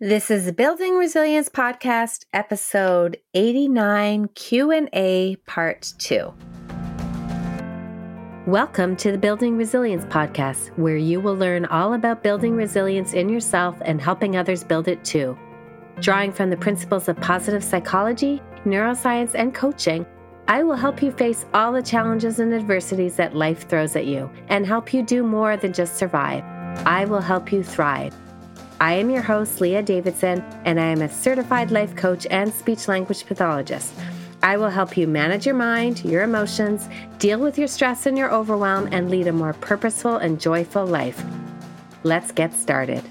This is Building Resilience podcast episode 89 Q&A part 2. Welcome to the Building Resilience podcast where you will learn all about building resilience in yourself and helping others build it too. Drawing from the principles of positive psychology, neuroscience, and coaching, I will help you face all the challenges and adversities that life throws at you and help you do more than just survive. I will help you thrive. I am your host, Leah Davidson, and I am a certified life coach and speech language pathologist. I will help you manage your mind, your emotions, deal with your stress and your overwhelm, and lead a more purposeful and joyful life. Let's get started.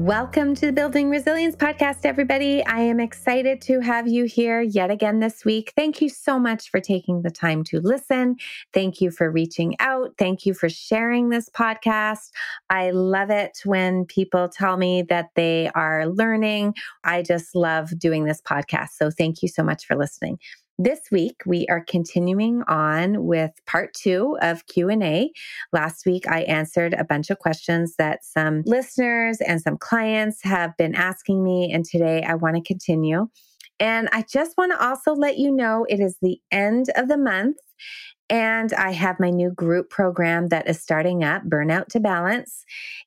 Welcome to the Building Resilience Podcast, everybody. I am excited to have you here yet again this week. Thank you so much for taking the time to listen. Thank you for reaching out. Thank you for sharing this podcast. I love it when people tell me that they are learning. I just love doing this podcast. So thank you so much for listening. This week we are continuing on with part 2 of Q&A. Last week I answered a bunch of questions that some listeners and some clients have been asking me and today I want to continue. And I just want to also let you know it is the end of the month and I have my new group program that is starting up, Burnout to Balance.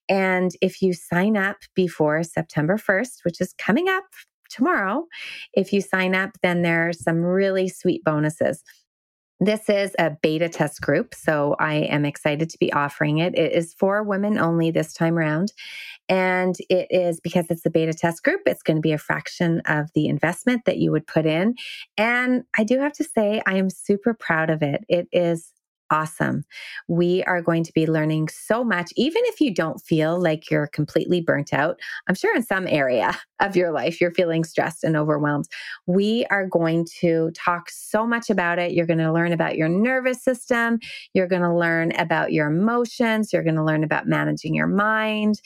And if you sign up before September 1st, which is coming up tomorrow. If you sign up, then there are some really sweet bonuses. This is a beta test group, so I am excited to be offering it. It is for women only this time around. And it is because it's a beta test group, it's going to be a fraction of the investment that you would put in. And I do have to say, I am super proud of it. It is awesome. We are going to be learning so much, even if you don't feel like you're completely burnt out. I'm sure in some area of your life you're feeling stressed and overwhelmed. We are going to talk so much about it. You're going to learn about your nervous system, you're going to learn about your emotions, you're going to learn about managing your mind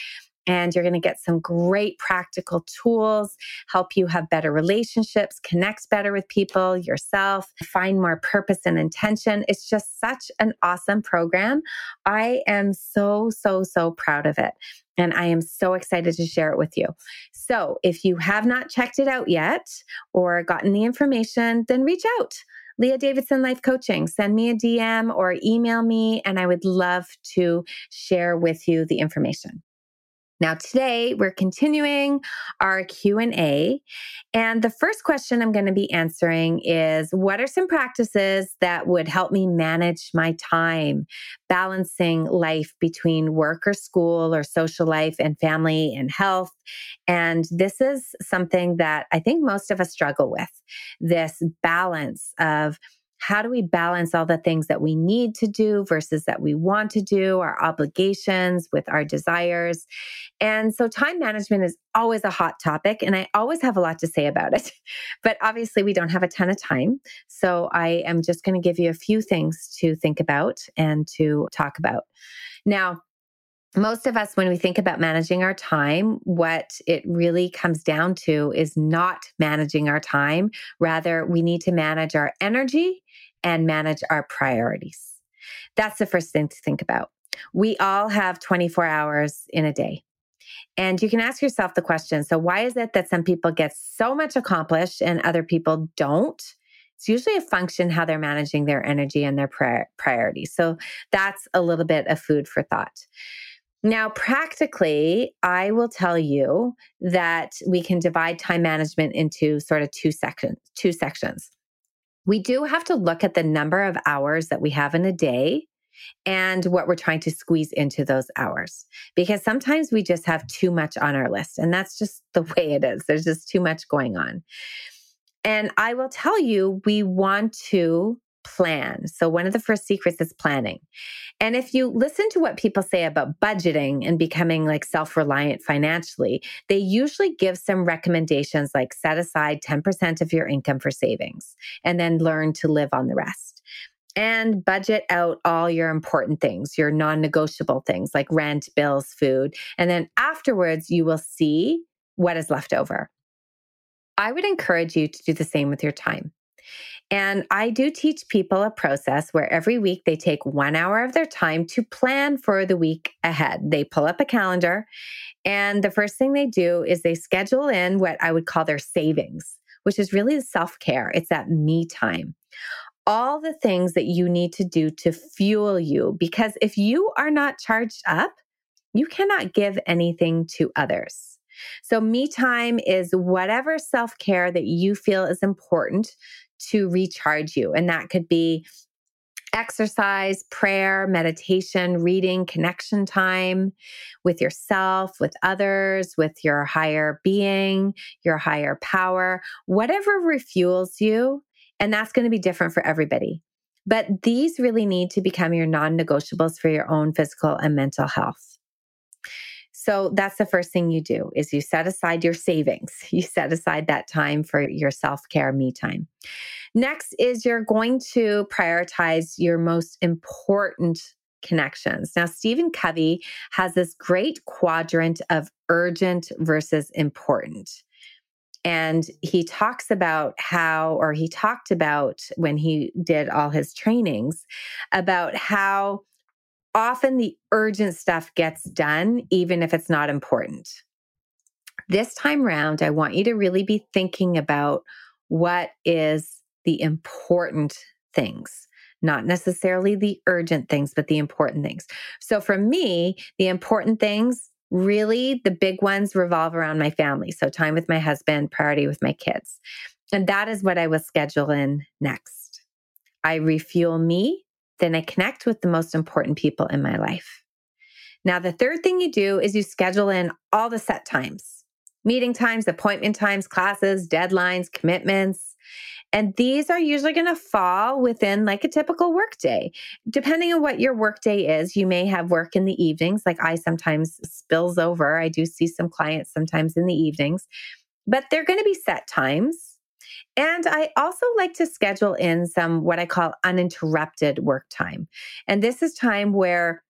and you're going to get some great practical tools, help you have better relationships, connect better with people, yourself, find more purpose and intention. It's just such an awesome program. I am so, so, so proud of it. And I am so excited to share it with you. So if you have not checked it out yet or gotten the information, then reach out. Leah Davidson Life Coaching. Send me a DM or email me, and I would love to share with you the information. Now today we're continuing our Q&A and the first question I'm going to be answering is what are some practices that would help me manage my time balancing life between work or school or social life and family and health? And this is something that I think most of us struggle with this balance of how do we balance all the things that we need to do versus that we want to do, our obligations with our desires? And so, time management is always a hot topic, and I always have a lot to say about it. But obviously, we don't have a ton of time. So, I am just going to give you a few things to think about and to talk about. Now, most of us, when we think about managing our time, what it really comes down to is not managing our time. Rather, we need to manage our energy and manage our priorities. That's the first thing to think about. We all have 24 hours in a day. And you can ask yourself the question so, why is it that some people get so much accomplished and other people don't? It's usually a function how they're managing their energy and their priorities. So, that's a little bit of food for thought. Now, practically, I will tell you that we can divide time management into sort of two sections, two sections we do have to look at the number of hours that we have in a day and what we're trying to squeeze into those hours. Because sometimes we just have too much on our list, and that's just the way it is. There's just too much going on. And I will tell you, we want to plan. So, one of the first secrets is planning. And if you listen to what people say about budgeting and becoming like self reliant financially, they usually give some recommendations like set aside 10% of your income for savings and then learn to live on the rest. And budget out all your important things, your non negotiable things like rent, bills, food. And then afterwards, you will see what is left over. I would encourage you to do the same with your time. And I do teach people a process where every week they take one hour of their time to plan for the week ahead. They pull up a calendar, and the first thing they do is they schedule in what I would call their savings, which is really self care. It's that me time. All the things that you need to do to fuel you, because if you are not charged up, you cannot give anything to others. So, me time is whatever self care that you feel is important to recharge you. And that could be exercise, prayer, meditation, reading, connection time with yourself, with others, with your higher being, your higher power, whatever refuels you. And that's going to be different for everybody. But these really need to become your non negotiables for your own physical and mental health. So that's the first thing you do is you set aside your savings. You set aside that time for your self-care me time. Next is you're going to prioritize your most important connections. Now, Stephen Covey has this great quadrant of urgent versus important. And he talks about how, or he talked about when he did all his trainings, about how often the urgent stuff gets done, even if it's not important. This time round, I want you to really be thinking about what is the important things, not necessarily the urgent things, but the important things. So for me, the important things, really the big ones revolve around my family. So time with my husband, priority with my kids. And that is what I will schedule in next. I refuel me then I connect with the most important people in my life. Now, the third thing you do is you schedule in all the set times, meeting times, appointment times, classes, deadlines, commitments. And these are usually going to fall within like a typical workday. Depending on what your workday is, you may have work in the evenings, like I sometimes spills over. I do see some clients sometimes in the evenings, but they're going to be set times and I also like to schedule in some what I call uninterrupted work time. And this is time where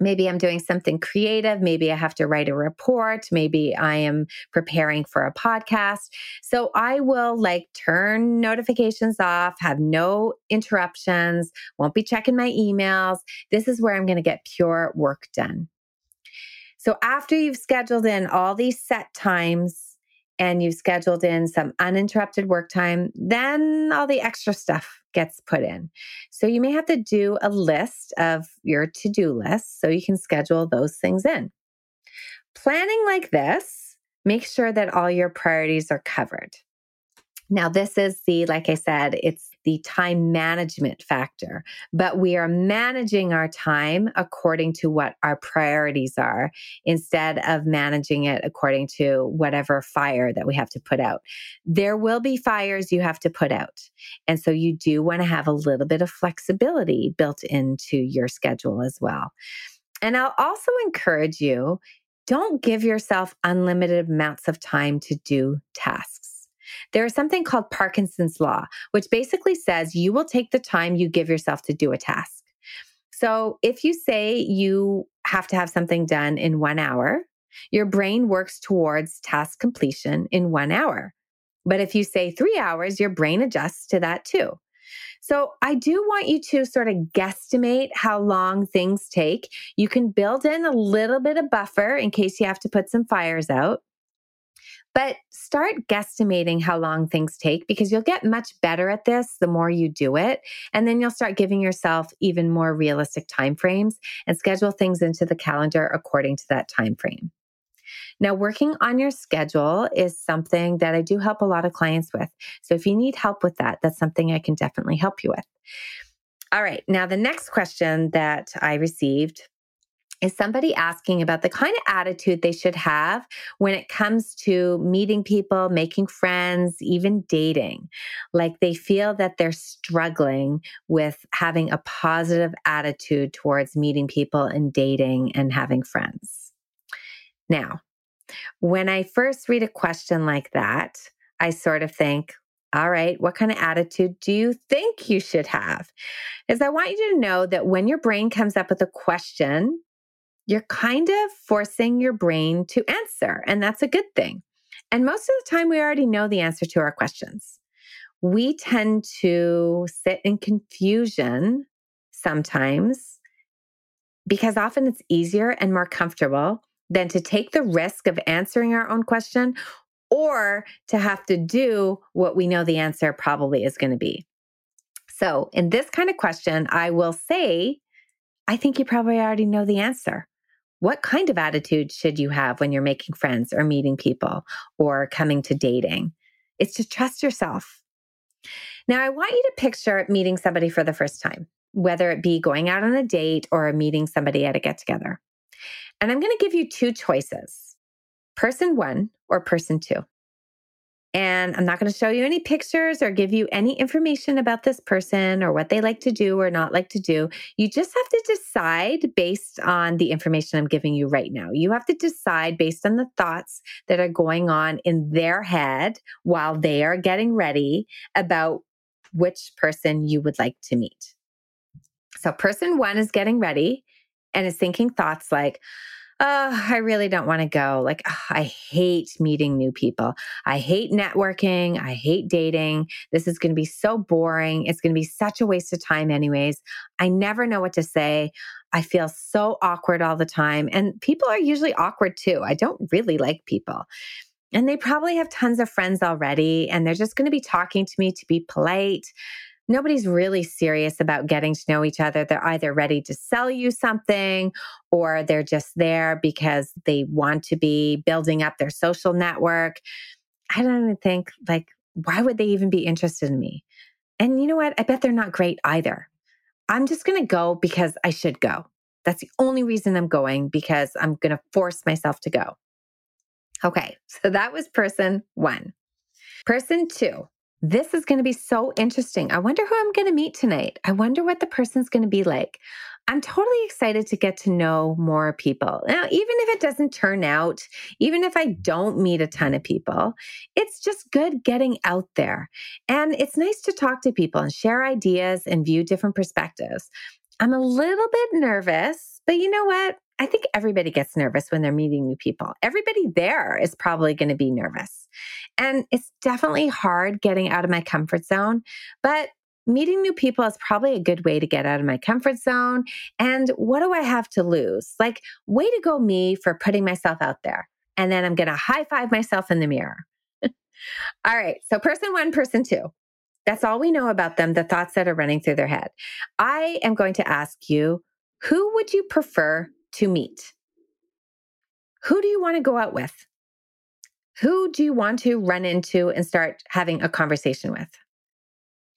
maybe I'm doing something creative. Maybe I have to write a report. Maybe I am preparing for a podcast. So I will like turn notifications off, have no interruptions, won't be checking my emails. This is where I'm going to get pure work done. So after you've scheduled in all these set times, and you've scheduled in some uninterrupted work time, then all the extra stuff gets put in. So you may have to do a list of your to do list so you can schedule those things in. Planning like this, make sure that all your priorities are covered. Now, this is the, like I said, it's the time management factor, but we are managing our time according to what our priorities are instead of managing it according to whatever fire that we have to put out. There will be fires you have to put out. And so you do want to have a little bit of flexibility built into your schedule as well. And I'll also encourage you don't give yourself unlimited amounts of time to do tasks. There is something called Parkinson's Law, which basically says you will take the time you give yourself to do a task. So if you say you have to have something done in one hour, your brain works towards task completion in one hour. But if you say three hours, your brain adjusts to that too. So I do want you to sort of guesstimate how long things take. You can build in a little bit of buffer in case you have to put some fires out. But start guesstimating how long things take because you'll get much better at this the more you do it. And then you'll start giving yourself even more realistic timeframes and schedule things into the calendar according to that time frame. Now, working on your schedule is something that I do help a lot of clients with. So if you need help with that, that's something I can definitely help you with. All right. Now, the next question that I received is somebody asking about the kind of attitude they should have when it comes to meeting people, making friends, even dating. Like they feel that they're struggling with having a positive attitude towards meeting people and dating and having friends. Now, when I first read a question like that, I sort of think, all right, what kind of attitude do you think you should have? Is I want you to know that when your brain comes up with a question, you're kind of forcing your brain to answer, and that's a good thing. And most of the time, we already know the answer to our questions. we tend to sit in confusion sometimes because often it's easier and more comfortable than to take the risk of answering our own question or to have to do what we know the answer probably is going to be. So, in this kind of question, I will say, I think you probably already know the answer. What kind of attitude should you have when you're making friends or meeting people or coming to dating? It's to trust yourself. Now, I want you to picture meeting somebody for the first time, whether it be going out on a date or meeting somebody at a get together. And I'm going to give you two choices person one or person two. And I'm not going to show you any pictures or give you any information about this person or what they like to do or not like to do. You just have to decide based on the information I'm giving you right now. You have to decide based on the thoughts that are going on in their head while they are getting ready about which person you would like to meet. So, person one is getting ready and is thinking thoughts like, oh, I really don't want to go. Like, oh, I hate meeting new people. I hate networking. I hate dating. This is going to be so boring. It's going to be such a waste of time, anyways. I never know what to say. I feel so awkward all the time. And people are usually awkward too. I don't really like people. And they probably have tons of friends already, and they're just going to be talking to me to be polite nobody's really serious about getting to know each other. They're either ready to sell you something or they're just there because they want to be building up their social network. I don't even think, like, why would they even be interested in me? And you know what? I bet they're not great either. I'm just going to go because I should go. That's the only reason I'm going because I'm going to force myself to go. Okay, so that was person one. Person two, this is going to be so interesting. I wonder who I'm going to meet tonight. I wonder what the person's going to be like. I'm totally excited to get to know more people. Now, even if it doesn't turn out, even if I don't meet a ton of people, it's just good getting out there. And it's nice to talk to people and share ideas and view different perspectives. I'm a little bit nervous, but you know what? I think everybody gets nervous when they're meeting new people. Everybody there is probably going to be nervous. And it's definitely hard getting out of my comfort zone, but meeting new people is probably a good way to get out of my comfort zone. And what do I have to lose? Like, way to go, me, for putting myself out there. And then I'm going to high five myself in the mirror. all right. So, person one, person two. That's all we know about them, the thoughts that are running through their head. I am going to ask you who would you prefer to meet? Who do you want to go out with? Who do you want to run into and start having a conversation with?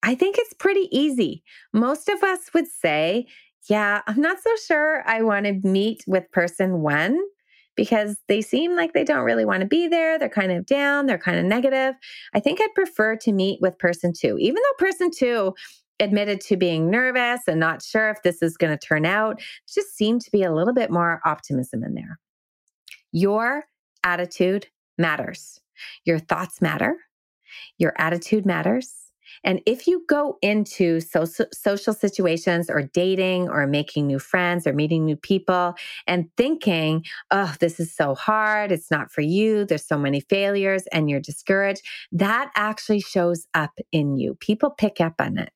I think it's pretty easy. Most of us would say, Yeah, I'm not so sure I want to meet with person one because they seem like they don't really want to be there. They're kind of down, they're kind of negative. I think I'd prefer to meet with person two, even though person two admitted to being nervous and not sure if this is going to turn out. Just seemed to be a little bit more optimism in there. Your attitude matters. Your thoughts matter. Your attitude matters. And if you go into social, social situations or dating or making new friends or meeting new people and thinking, oh, this is so hard, it's not for you, there's so many failures, and you're discouraged, that actually shows up in you. People pick up on it.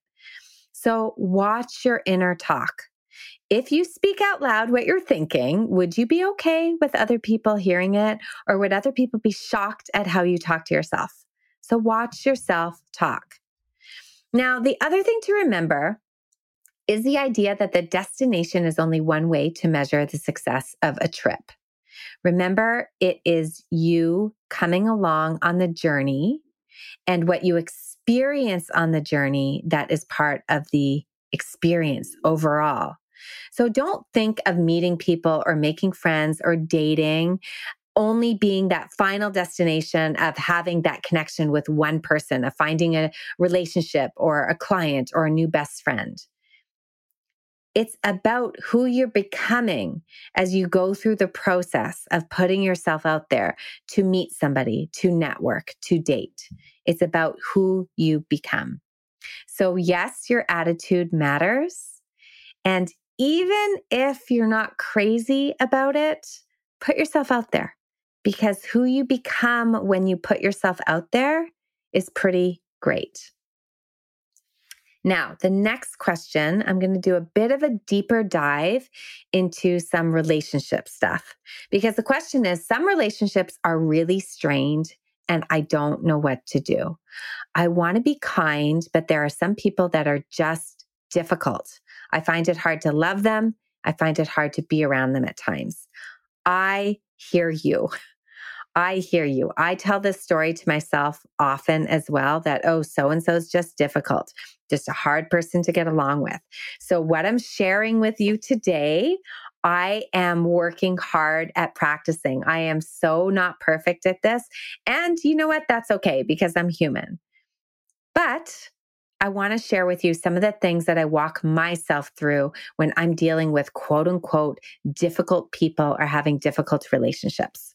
So watch your inner talk. If you speak out loud what you're thinking, would you be okay with other people hearing it? Or would other people be shocked at how you talk to yourself? So watch yourself talk. Now, the other thing to remember is the idea that the destination is only one way to measure the success of a trip. Remember, it is you coming along on the journey and what you expect experience on the journey that is part of the experience overall. So don't think of meeting people or making friends or dating only being that final destination of having that connection with one person, of finding a relationship or a client or a new best friend. It's about who you're becoming as you go through the process of putting yourself out there to meet somebody, to network, to date. It's about who you become. So, yes, your attitude matters. And even if you're not crazy about it, put yourself out there because who you become when you put yourself out there is pretty great. Now, the next question, I'm going to do a bit of a deeper dive into some relationship stuff because the question is some relationships are really strained and I don't know what to do. I want to be kind, but there are some people that are just difficult. I find it hard to love them. I find it hard to be around them at times. I hear you. I hear you. I tell this story to myself often as well that, oh, so and so is just difficult, just a hard person to get along with. So, what I'm sharing with you today, I am working hard at practicing. I am so not perfect at this. And you know what? That's okay because I'm human. But I want to share with you some of the things that I walk myself through when I'm dealing with quote unquote difficult people or having difficult relationships.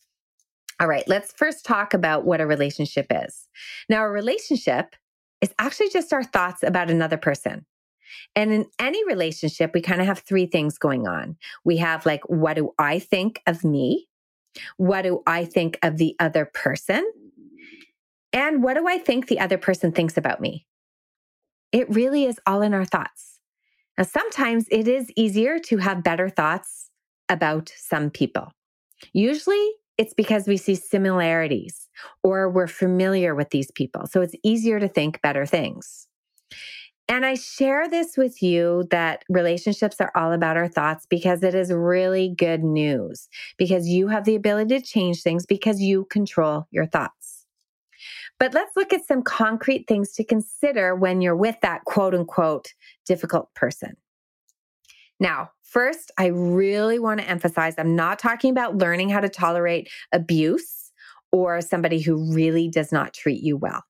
All right, let's first talk about what a relationship is. Now, a relationship is actually just our thoughts about another person. And in any relationship, we kind of have three things going on. We have like, what do I think of me? What do I think of the other person? And what do I think the other person thinks about me? It really is all in our thoughts. Now, sometimes it is easier to have better thoughts about some people. Usually it's because we see similarities or we're familiar with these people. So it's easier to think better things. And I share this with you that relationships are all about our thoughts because it is really good news because you have the ability to change things because you control your thoughts. But let's look at some concrete things to consider when you're with that quote unquote difficult person. Now, first, I really want to emphasize I'm not talking about learning how to tolerate abuse or somebody who really does not treat you well.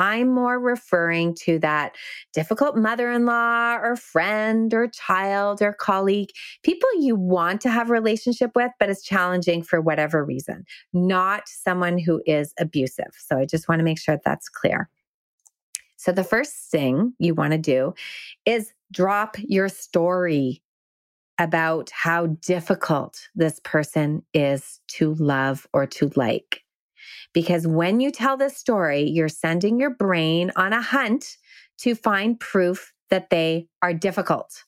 I'm more referring to that difficult mother in law or friend or child or colleague, people you want to have a relationship with, but it's challenging for whatever reason, not someone who is abusive. So I just want to make sure that's clear. So the first thing you want to do is drop your story about how difficult this person is to love or to like. Because when you tell this story, you're sending your brain on a hunt to find proof that they are difficult.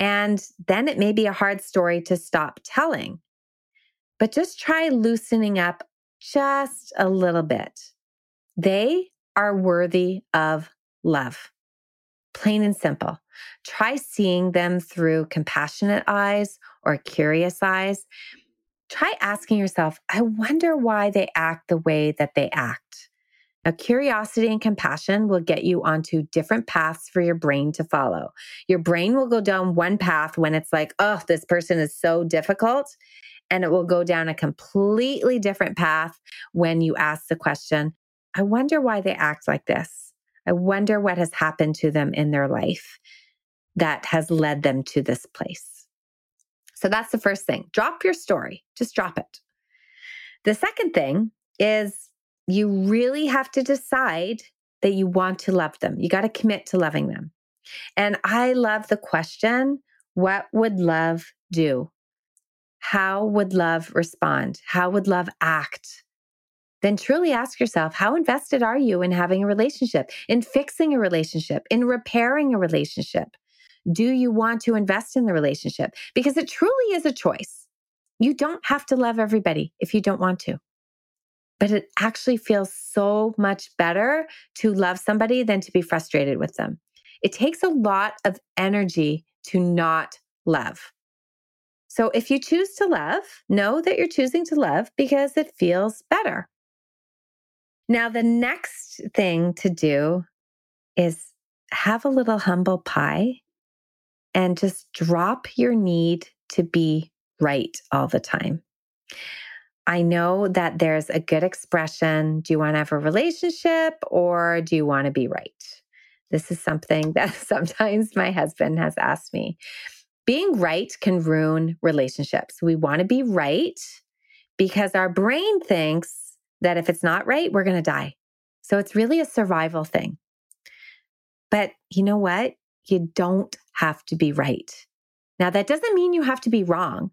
And then it may be a hard story to stop telling. But just try loosening up just a little bit. They are worthy of love plain and simple. Try seeing them through compassionate eyes or curious eyes. Try asking yourself, I wonder why they act the way that they act. Now, curiosity and compassion will get you onto different paths for your brain to follow. Your brain will go down one path when it's like, oh, this person is so difficult. And it will go down a completely different path when you ask the question, I wonder why they act like this. I wonder what has happened to them in their life that has led them to this place. So that's the first thing. Drop your story, just drop it. The second thing is you really have to decide that you want to love them. You got to commit to loving them. And I love the question what would love do? How would love respond? How would love act? then truly ask yourself how invested are you in having a relationship, in fixing a relationship, in repairing a relationship? Do you want to invest in the relationship? Because it truly is a choice. You don't have to love everybody if you don't want to. But it actually feels so much better to love somebody than to be frustrated with them. It takes a lot of energy to not love. So if you choose to love, know that you're choosing to love because it feels better. Now, the next thing to do is have a little humble pie and just drop your need to be right all the time. I know that there's a good expression do you want to have a relationship or do you want to be right? This is something that sometimes my husband has asked me. Being right can ruin relationships. We want to be right because our brain thinks that if it's not right, we're going to die. So it's really a survival thing. But you know what? You don't have to be right. Now, that doesn't mean you have to be wrong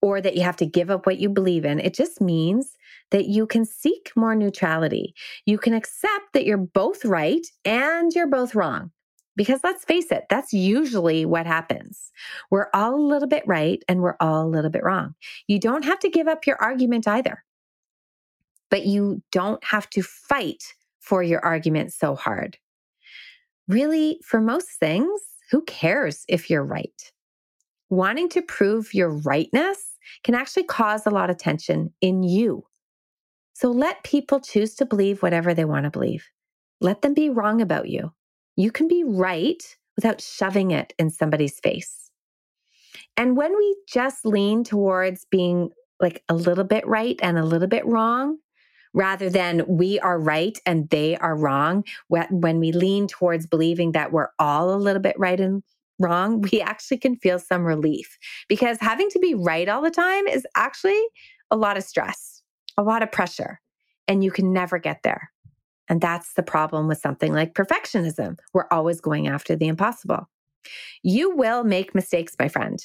or that you have to give up what you believe in. It just means that you can seek more neutrality. You can accept that you're both right and you're both wrong. Because let's face it, that's usually what happens. We're all a little bit right and we're all a little bit wrong. You don't have to give up your argument either, but you don't have to fight for your argument so hard. Really, for most things, who cares if you're right? Wanting to prove your rightness can actually cause a lot of tension in you. So let people choose to believe whatever they want to believe. Let them be wrong about you. You can be right without shoving it in somebody's face. And when we just lean towards being like a little bit right and a little bit wrong, rather than we are right and they are wrong, when we lean towards believing that we're all a little bit right and wrong, we actually can feel some relief because having to be right all the time is actually a lot of stress, a lot of pressure, and you can never get there. And that's the problem with something like perfectionism. We're always going after the impossible. You will make mistakes, my friend.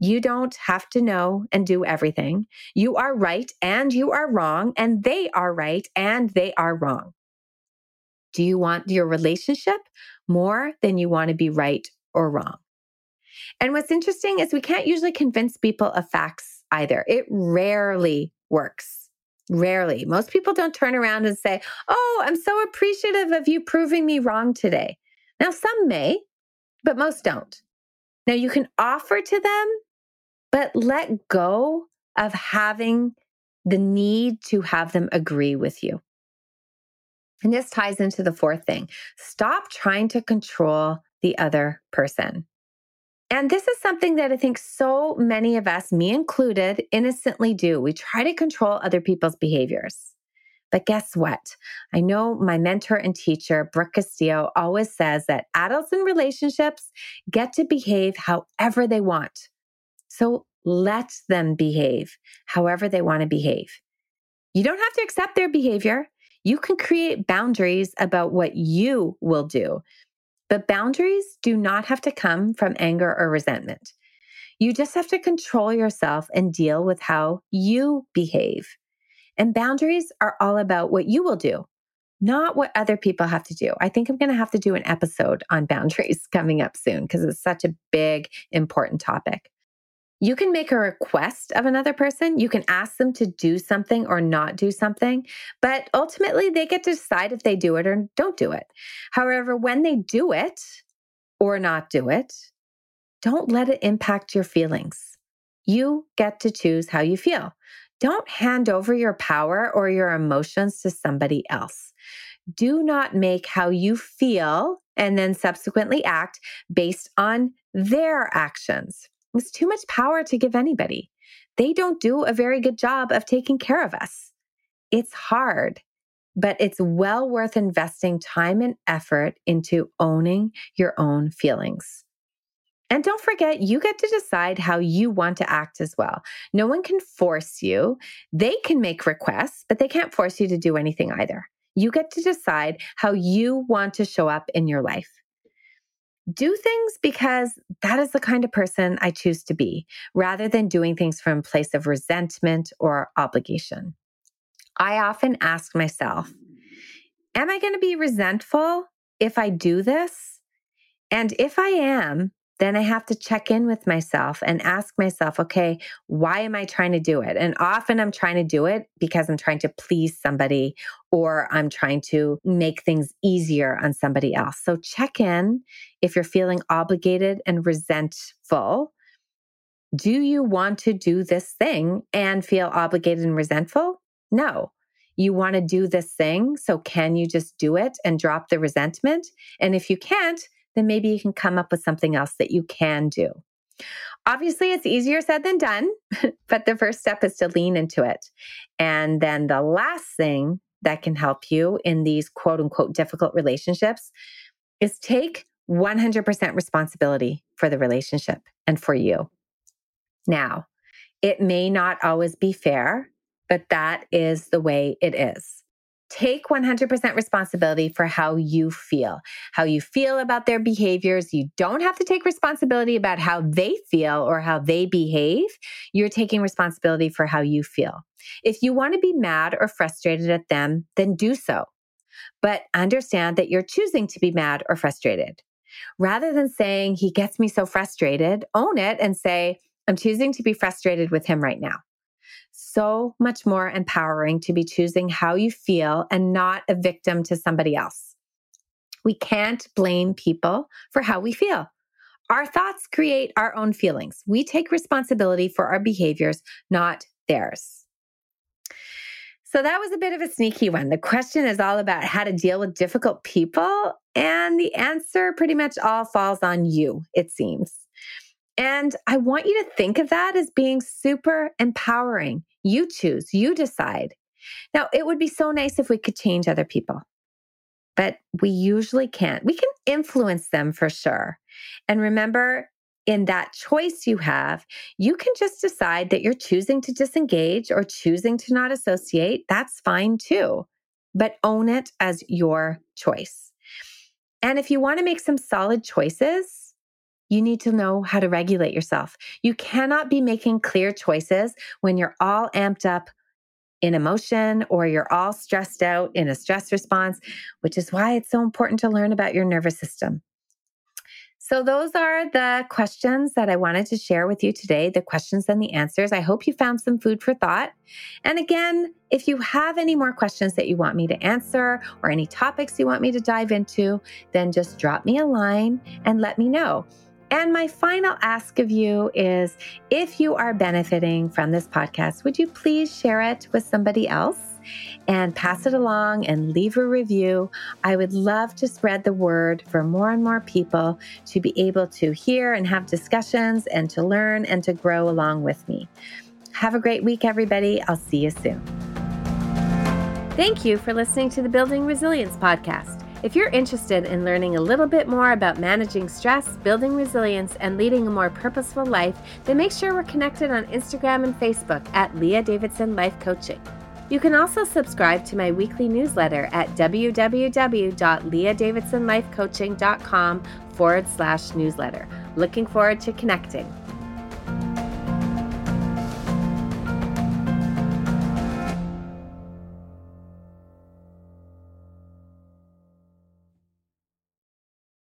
You don't have to know and do everything. You are right and you are wrong, and they are right and they are wrong. Do you want your relationship more than you want to be right or wrong? And what's interesting is we can't usually convince people of facts either. It rarely works. Rarely. Most people don't turn around and say, Oh, I'm so appreciative of you proving me wrong today. Now, some may, but most don't. Now, you can offer to them, but let go of having the need to have them agree with you. And this ties into the fourth thing stop trying to control the other person. And this is something that I think so many of us, me included, innocently do. We try to control other people's behaviors. But guess what? I know my mentor and teacher, Brooke Castillo, always says that adults in relationships get to behave however they want. So let them behave however they want to behave. You don't have to accept their behavior. You can create boundaries about what you will do. But boundaries do not have to come from anger or resentment. You just have to control yourself and deal with how you behave. And boundaries are all about what you will do, not what other people have to do. I think I'm going to have to do an episode on boundaries coming up soon because it's such a big, important topic. You can make a request of another person. You can ask them to do something or not do something, but ultimately they get to decide if they do it or don't do it. However, when they do it or not do it, don't let it impact your feelings. You get to choose how you feel. Don't hand over your power or your emotions to somebody else. Do not make how you feel and then subsequently act based on their actions. It's too much power to give anybody. They don't do a very good job of taking care of us. It's hard, but it's well worth investing time and effort into owning your own feelings. And don't forget, you get to decide how you want to act as well. No one can force you. They can make requests, but they can't force you to do anything either. You get to decide how you want to show up in your life do things because that is the kind of person I choose to be, rather than doing things from a place of resentment or obligation. I often ask myself, Am I going to be resentful if I do this? And if I am, then I have to check in with myself and ask myself, okay, why am I trying to do it? And often I'm trying to do it because I'm trying to please somebody or I'm trying to make things easier on somebody else. So check in if you're feeling obligated and resentful. Do you want to do this thing and feel obligated and resentful? No. You want to do this thing. So can you just do it and drop the resentment? And if you can't, then maybe you can come up with something else that you can do. Obviously, it's easier said than done, but the first step is to lean into it. And then the last thing that can help you in these quote unquote difficult relationships is take 100% responsibility for the relationship and for you. Now, it may not always be fair, but that is the way it is. Take 100% responsibility for how you feel, how you feel about their behaviors. You don't have to take responsibility about how they feel or how they behave. You're taking responsibility for how you feel. If you want to be mad or frustrated at them, then do so. But understand that you're choosing to be mad or frustrated. Rather than saying, he gets me so frustrated, own it and say, I'm choosing to be frustrated with him right now. So much more empowering to be choosing how you feel and not a victim to somebody else. We can't blame people for how we feel. Our thoughts create our own feelings. We take responsibility for our behaviors, not theirs. So that was a bit of a sneaky one. The question is all about how to deal with difficult people, and the answer pretty much all falls on you, it seems. And I want you to think of that as being super empowering. You choose, you decide. Now, it would be so nice if we could change other people, but we usually can't. We can influence them for sure. And remember, in that choice you have, you can just decide that you're choosing to disengage or choosing to not associate. That's fine too, but own it as your choice. And if you want to make some solid choices, you need to know how to regulate yourself. You cannot be making clear choices when you're all amped up in emotion or you're all stressed out in a stress response, which is why it's so important to learn about your nervous system. So, those are the questions that I wanted to share with you today the questions and the answers. I hope you found some food for thought. And again, if you have any more questions that you want me to answer or any topics you want me to dive into, then just drop me a line and let me know. And my final ask of you is if you are benefiting from this podcast, would you please share it with somebody else? and pass it along and leave a review. I would love to spread the word for more and more people to be able to hear and have discussions and to learn and to grow along with me. Have a great week, everybody. I'll see you soon. Thank you for listening to the Building Resilience podcast. If you're interested in learning a little bit more about managing stress, building resilience, and leading a more purposeful life, then make sure we're connected on Instagram and Facebook at Leah Davidson Life Coaching. You can also subscribe to my weekly newsletter at www.leahdavidsonlifecoaching.com forward slash newsletter. Looking forward to connecting.